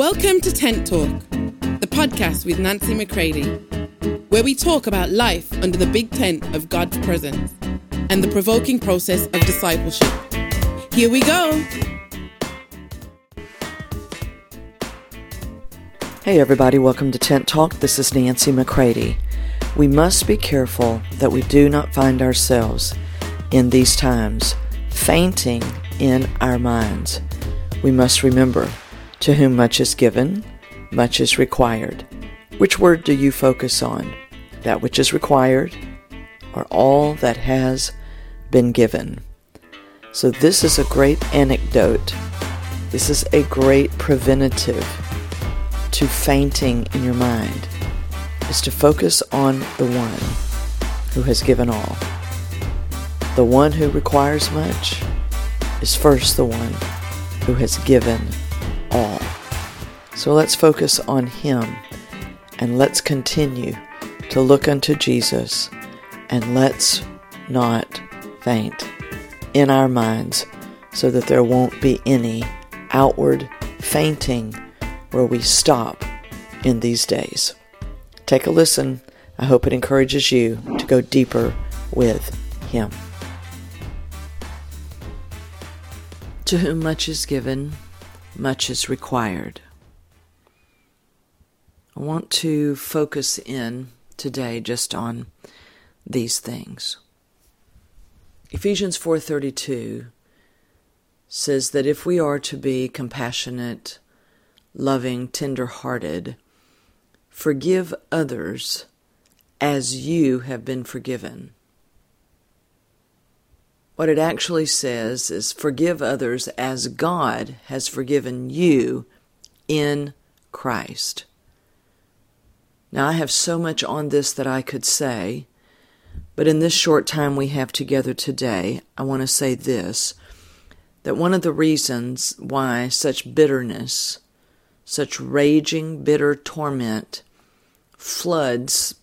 Welcome to Tent Talk, the podcast with Nancy McCready, where we talk about life under the big tent of God's presence and the provoking process of discipleship. Here we go. Hey, everybody, welcome to Tent Talk. This is Nancy McCready. We must be careful that we do not find ourselves in these times fainting in our minds. We must remember to whom much is given, much is required. Which word do you focus on? That which is required or all that has been given? So, this is a great anecdote. This is a great preventative to fainting in your mind, is to focus on the one who has given all. The one who requires much is first the one who has given all. So let's focus on Him and let's continue to look unto Jesus and let's not faint in our minds so that there won't be any outward fainting where we stop in these days. Take a listen. I hope it encourages you to go deeper with Him. To whom much is given, much is required. I want to focus in today just on these things. Ephesians 4:32 says that if we are to be compassionate, loving, tender-hearted, forgive others as you have been forgiven. What it actually says is forgive others as God has forgiven you in Christ. Now, I have so much on this that I could say, but in this short time we have together today, I want to say this that one of the reasons why such bitterness, such raging, bitter torment floods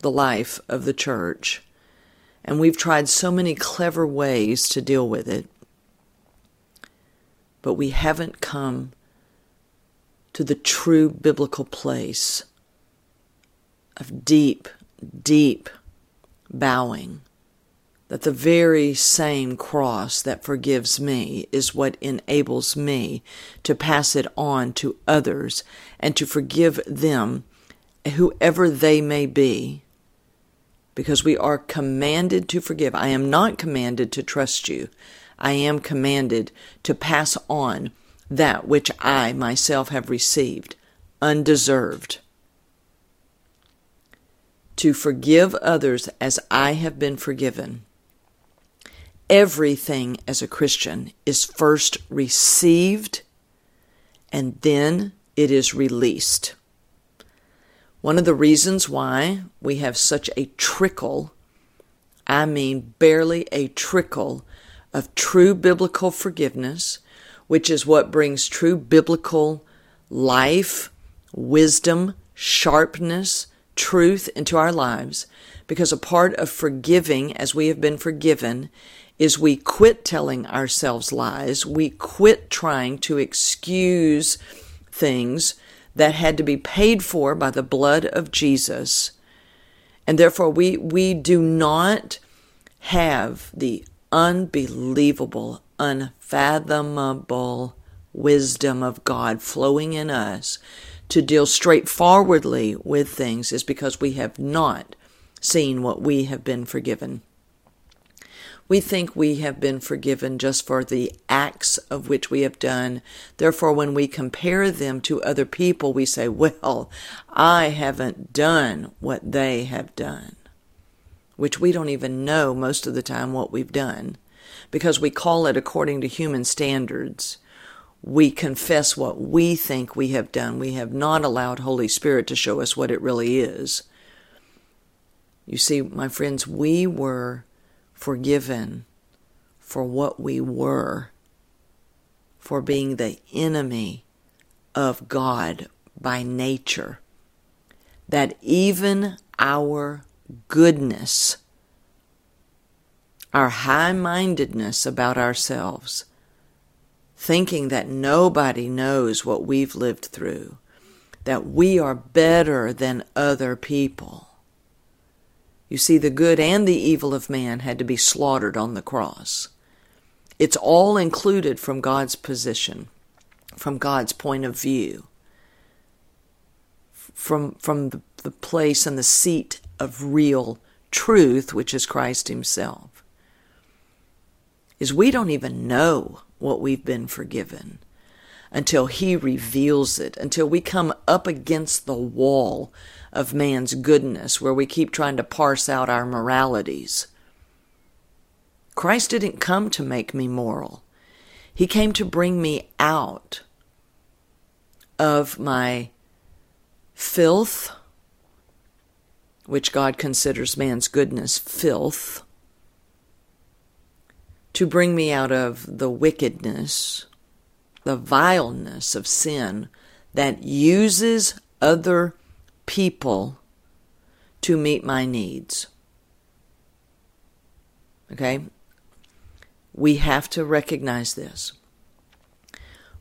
the life of the church and we've tried so many clever ways to deal with it, but we haven't come to the true biblical place of deep, deep bowing. That the very same cross that forgives me is what enables me to pass it on to others and to forgive them, whoever they may be, because we are commanded to forgive. I am not commanded to trust you. I am commanded to pass on that which I myself have received undeserved. To forgive others as I have been forgiven. Everything as a Christian is first received and then it is released. One of the reasons why we have such a trickle, I mean barely a trickle, of true biblical forgiveness, which is what brings true biblical life, wisdom, sharpness, truth into our lives. Because a part of forgiving, as we have been forgiven, is we quit telling ourselves lies. We quit trying to excuse things that had to be paid for by the blood of Jesus. And therefore, we, we do not have the unbelievable, unfathomable wisdom of God flowing in us to deal straightforwardly with things is because we have not seen what we have been forgiven. We think we have been forgiven just for the acts of which we have done. Therefore, when we compare them to other people, we say, well, I haven't done what they have done. Which we don't even know most of the time what we've done because we call it according to human standards. We confess what we think we have done. We have not allowed Holy Spirit to show us what it really is. You see, my friends, we were forgiven for what we were, for being the enemy of God by nature, that even our goodness, our high mindedness about ourselves, thinking that nobody knows what we've lived through, that we are better than other people. You see, the good and the evil of man had to be slaughtered on the cross. It's all included from God's position, from God's point of view, from, from the, the place and the seat of real truth, which is Christ Himself. Is we don't even know what we've been forgiven until He reveals it, until we come up against the wall of man's goodness where we keep trying to parse out our moralities. Christ didn't come to make me moral. He came to bring me out of my filth, which God considers man's goodness filth, to bring me out of the wickedness the vileness of sin that uses other people to meet my needs. Okay? We have to recognize this.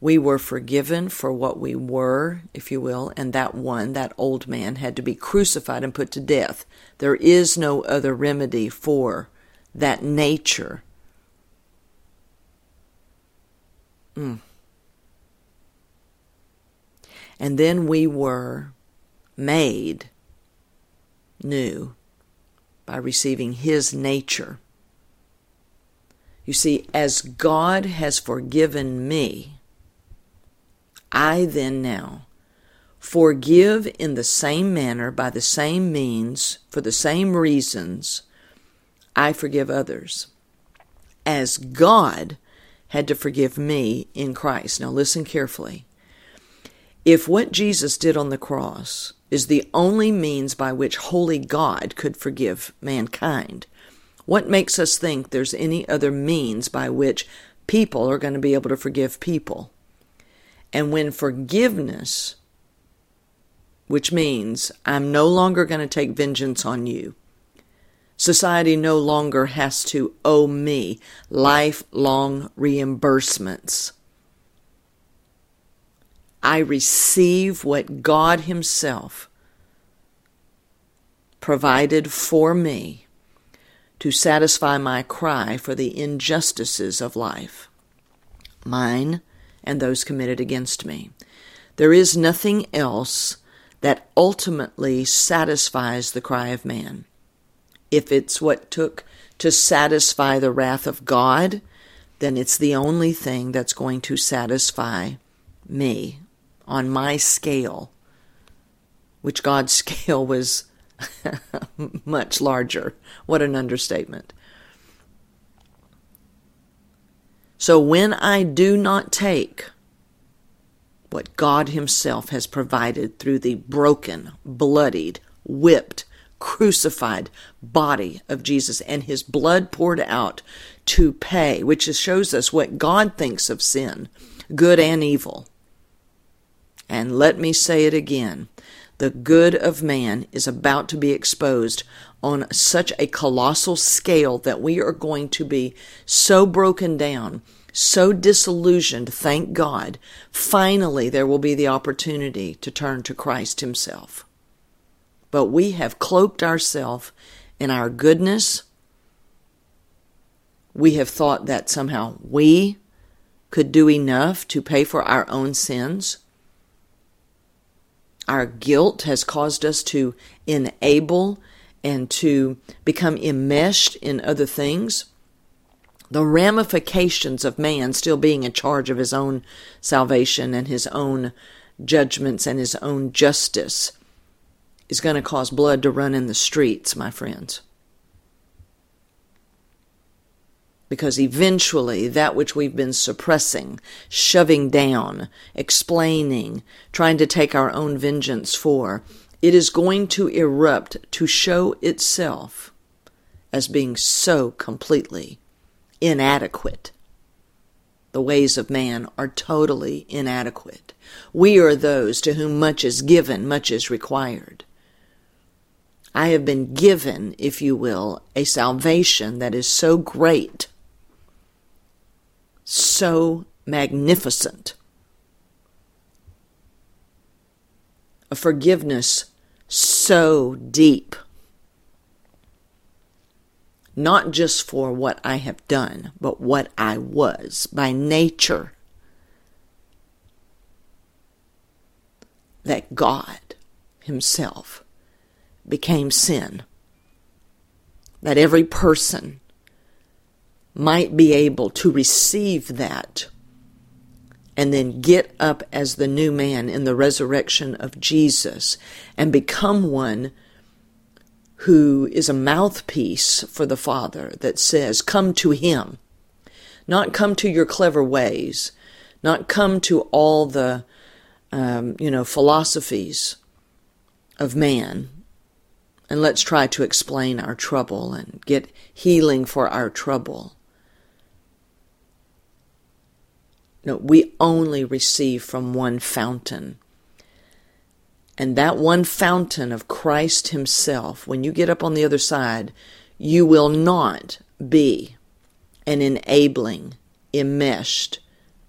We were forgiven for what we were, if you will, and that one, that old man, had to be crucified and put to death. There is no other remedy for that nature. Mm. And then we were made new by receiving His nature. You see, as God has forgiven me, I then now forgive in the same manner, by the same means, for the same reasons, I forgive others. As God had to forgive me in Christ. Now listen carefully. If what Jesus did on the cross is the only means by which holy God could forgive mankind, what makes us think there's any other means by which people are going to be able to forgive people? And when forgiveness, which means I'm no longer going to take vengeance on you, society no longer has to owe me lifelong reimbursements I receive what God Himself provided for me to satisfy my cry for the injustices of life, mine and those committed against me. There is nothing else that ultimately satisfies the cry of man. If it's what took to satisfy the wrath of God, then it's the only thing that's going to satisfy me on my scale, which God's scale was much larger. What an understatement. So when I do not take what God Himself has provided through the broken, bloodied, whipped, crucified body of Jesus and His blood poured out to pay, which shows us what God thinks of sin, good and evil. And let me say it again the good of man is about to be exposed on such a colossal scale that we are going to be so broken down, so disillusioned, thank God. Finally, there will be the opportunity to turn to Christ Himself. But we have cloaked ourselves in our goodness. We have thought that somehow we could do enough to pay for our own sins. Our guilt has caused us to enable and to become enmeshed in other things. The ramifications of man still being in charge of his own salvation and his own judgments and his own justice is going to cause blood to run in the streets, my friends. Because eventually that which we've been suppressing, shoving down, explaining, trying to take our own vengeance for, it is going to erupt to show itself as being so completely inadequate. The ways of man are totally inadequate. We are those to whom much is given, much is required. I have been given, if you will, a salvation that is so great so magnificent, a forgiveness so deep, not just for what I have done, but what I was by nature. That God Himself became sin. That every person might be able to receive that and then get up as the new man in the resurrection of Jesus and become one who is a mouthpiece for the Father that says, Come to Him. Not come to your clever ways, not come to all the, um, you know, philosophies of man. And let's try to explain our trouble and get healing for our trouble. No, we only receive from one fountain. And that one fountain of Christ Himself, when you get up on the other side, you will not be an enabling, enmeshed,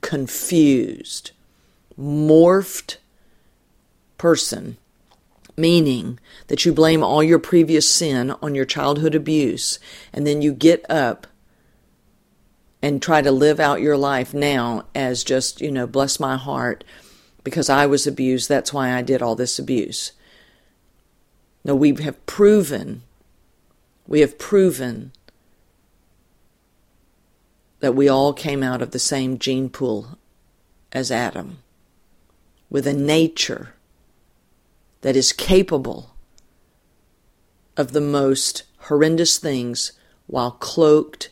confused, morphed person, meaning that you blame all your previous sin on your childhood abuse, and then you get up and try to live out your life now as just, you know, bless my heart because I was abused. That's why I did all this abuse. No, we have proven, we have proven that we all came out of the same gene pool as Adam with a nature that is capable of the most horrendous things while cloaked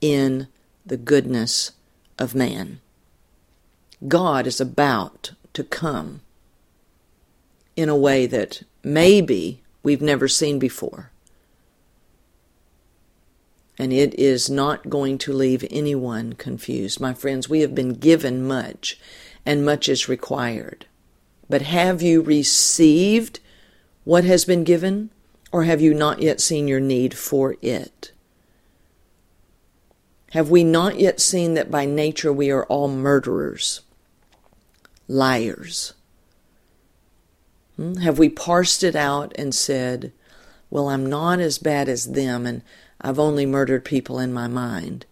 in the goodness of man. God is about to come in a way that maybe we've never seen before. And it is not going to leave anyone confused. My friends, we have been given much, and much is required. But have you received what has been given, or have you not yet seen your need for it? Have we not yet seen that by nature we are all murderers, liars? Hmm? Have we parsed it out and said, well, I'm not as bad as them and I've only murdered people in my mind?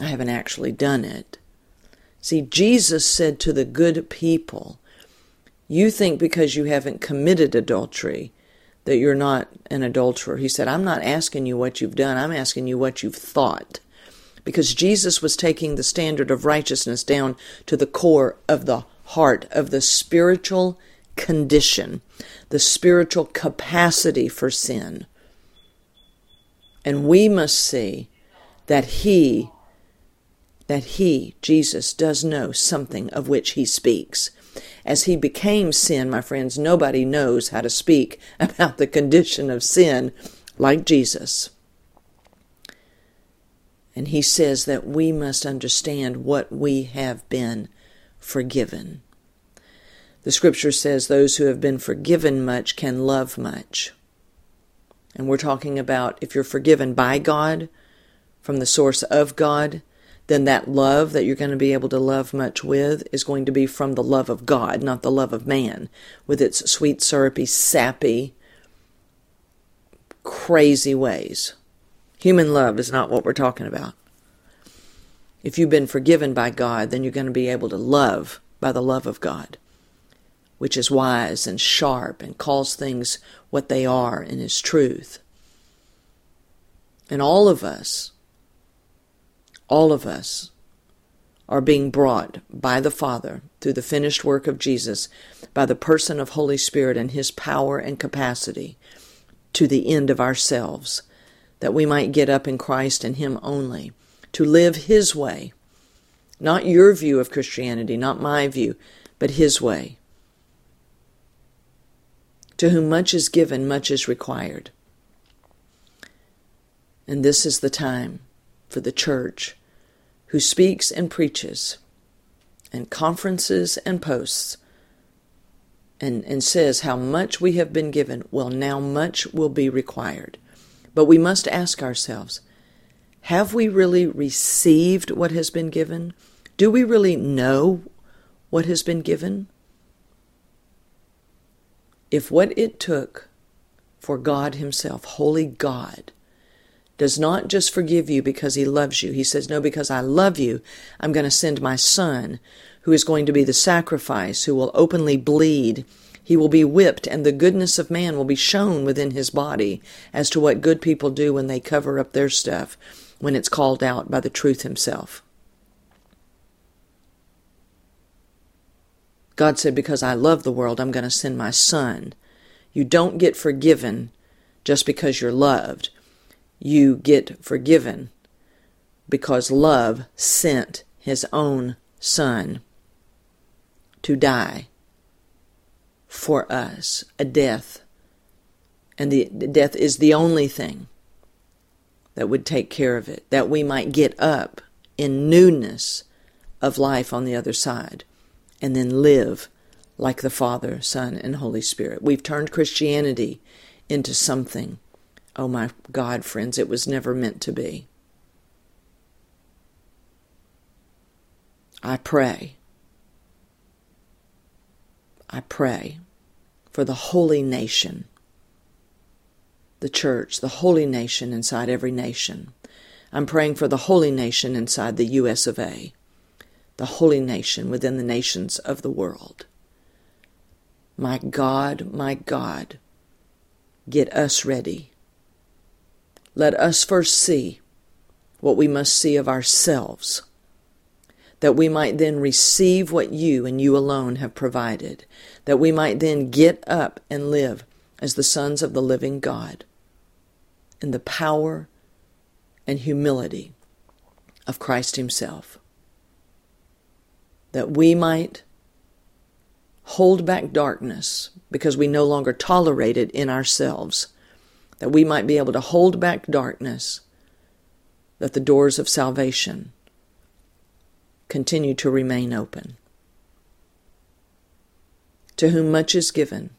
I haven't actually done it. See, Jesus said to the good people, You think because you haven't committed adultery that you're not an adulterer. He said, I'm not asking you what you've done, I'm asking you what you've thought. Because Jesus was taking the standard of righteousness down to the core of the heart, of the spiritual condition, the spiritual capacity for sin. And we must see that He, that He, Jesus, does know something of which He speaks. As he became sin, my friends, nobody knows how to speak about the condition of sin like Jesus. And he says that we must understand what we have been forgiven. The scripture says those who have been forgiven much can love much. And we're talking about if you're forgiven by God, from the source of God, then that love that you're going to be able to love much with is going to be from the love of God, not the love of man, with its sweet, syrupy, sappy, crazy ways. Human love is not what we're talking about. If you've been forgiven by God, then you're going to be able to love by the love of God, which is wise and sharp and calls things what they are and is truth. And all of us, all of us are being brought by the Father through the finished work of Jesus, by the person of Holy Spirit and His power and capacity, to the end of ourselves, that we might get up in Christ and Him only, to live His way. Not your view of Christianity, not my view, but His way. To whom much is given, much is required. And this is the time for the church who speaks and preaches and conferences and posts and, and says how much we have been given, well, now much will be required. But we must ask ourselves, Have we really received what has been given? Do we really know what has been given? If what it took for God Himself, Holy God, does not just forgive you because He loves you, He says, No, because I love you, I'm going to send my Son, who is going to be the sacrifice, who will openly bleed. He will be whipped, and the goodness of man will be shown within his body as to what good people do when they cover up their stuff, when it's called out by the truth himself. God said, Because I love the world, I'm going to send my son. You don't get forgiven just because you're loved. You get forgiven because love sent his own son to die for us, a death. And the, death is the only thing that would take care of it, that we might get up in newness of life on the other side and then live like the Father, Son, and Holy Spirit. We've turned Christianity into something. Oh my God, friends, it was never meant to be. I pray. I pray for the holy nation, the church, the holy nation inside every nation. I'm praying for the holy nation inside the U.S. of A the holy nation within the nations of the world. My God, my God, get us ready. Let us first see what we must see of ourselves, that we might then receive what you and you alone have provided, that we might then get up and live as the sons of the living God in the power and humility of Christ Himself that we might hold back darkness because we no longer tolerate it in ourselves, that we might be able to hold back darkness, that the doors of salvation continue to remain open. To whom much is given,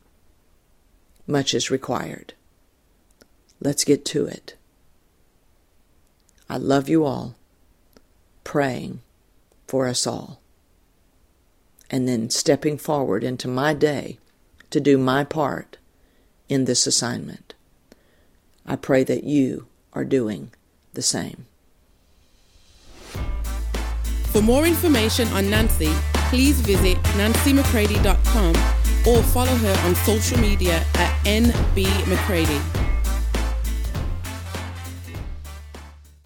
much is required. Let's get to it. I love you all, praying for us all and then stepping forward into my day to do my part in this assignment. I pray that you are doing the same. For more information on Nancy, please visit nancymccready.com or follow her on social media at NB McCready.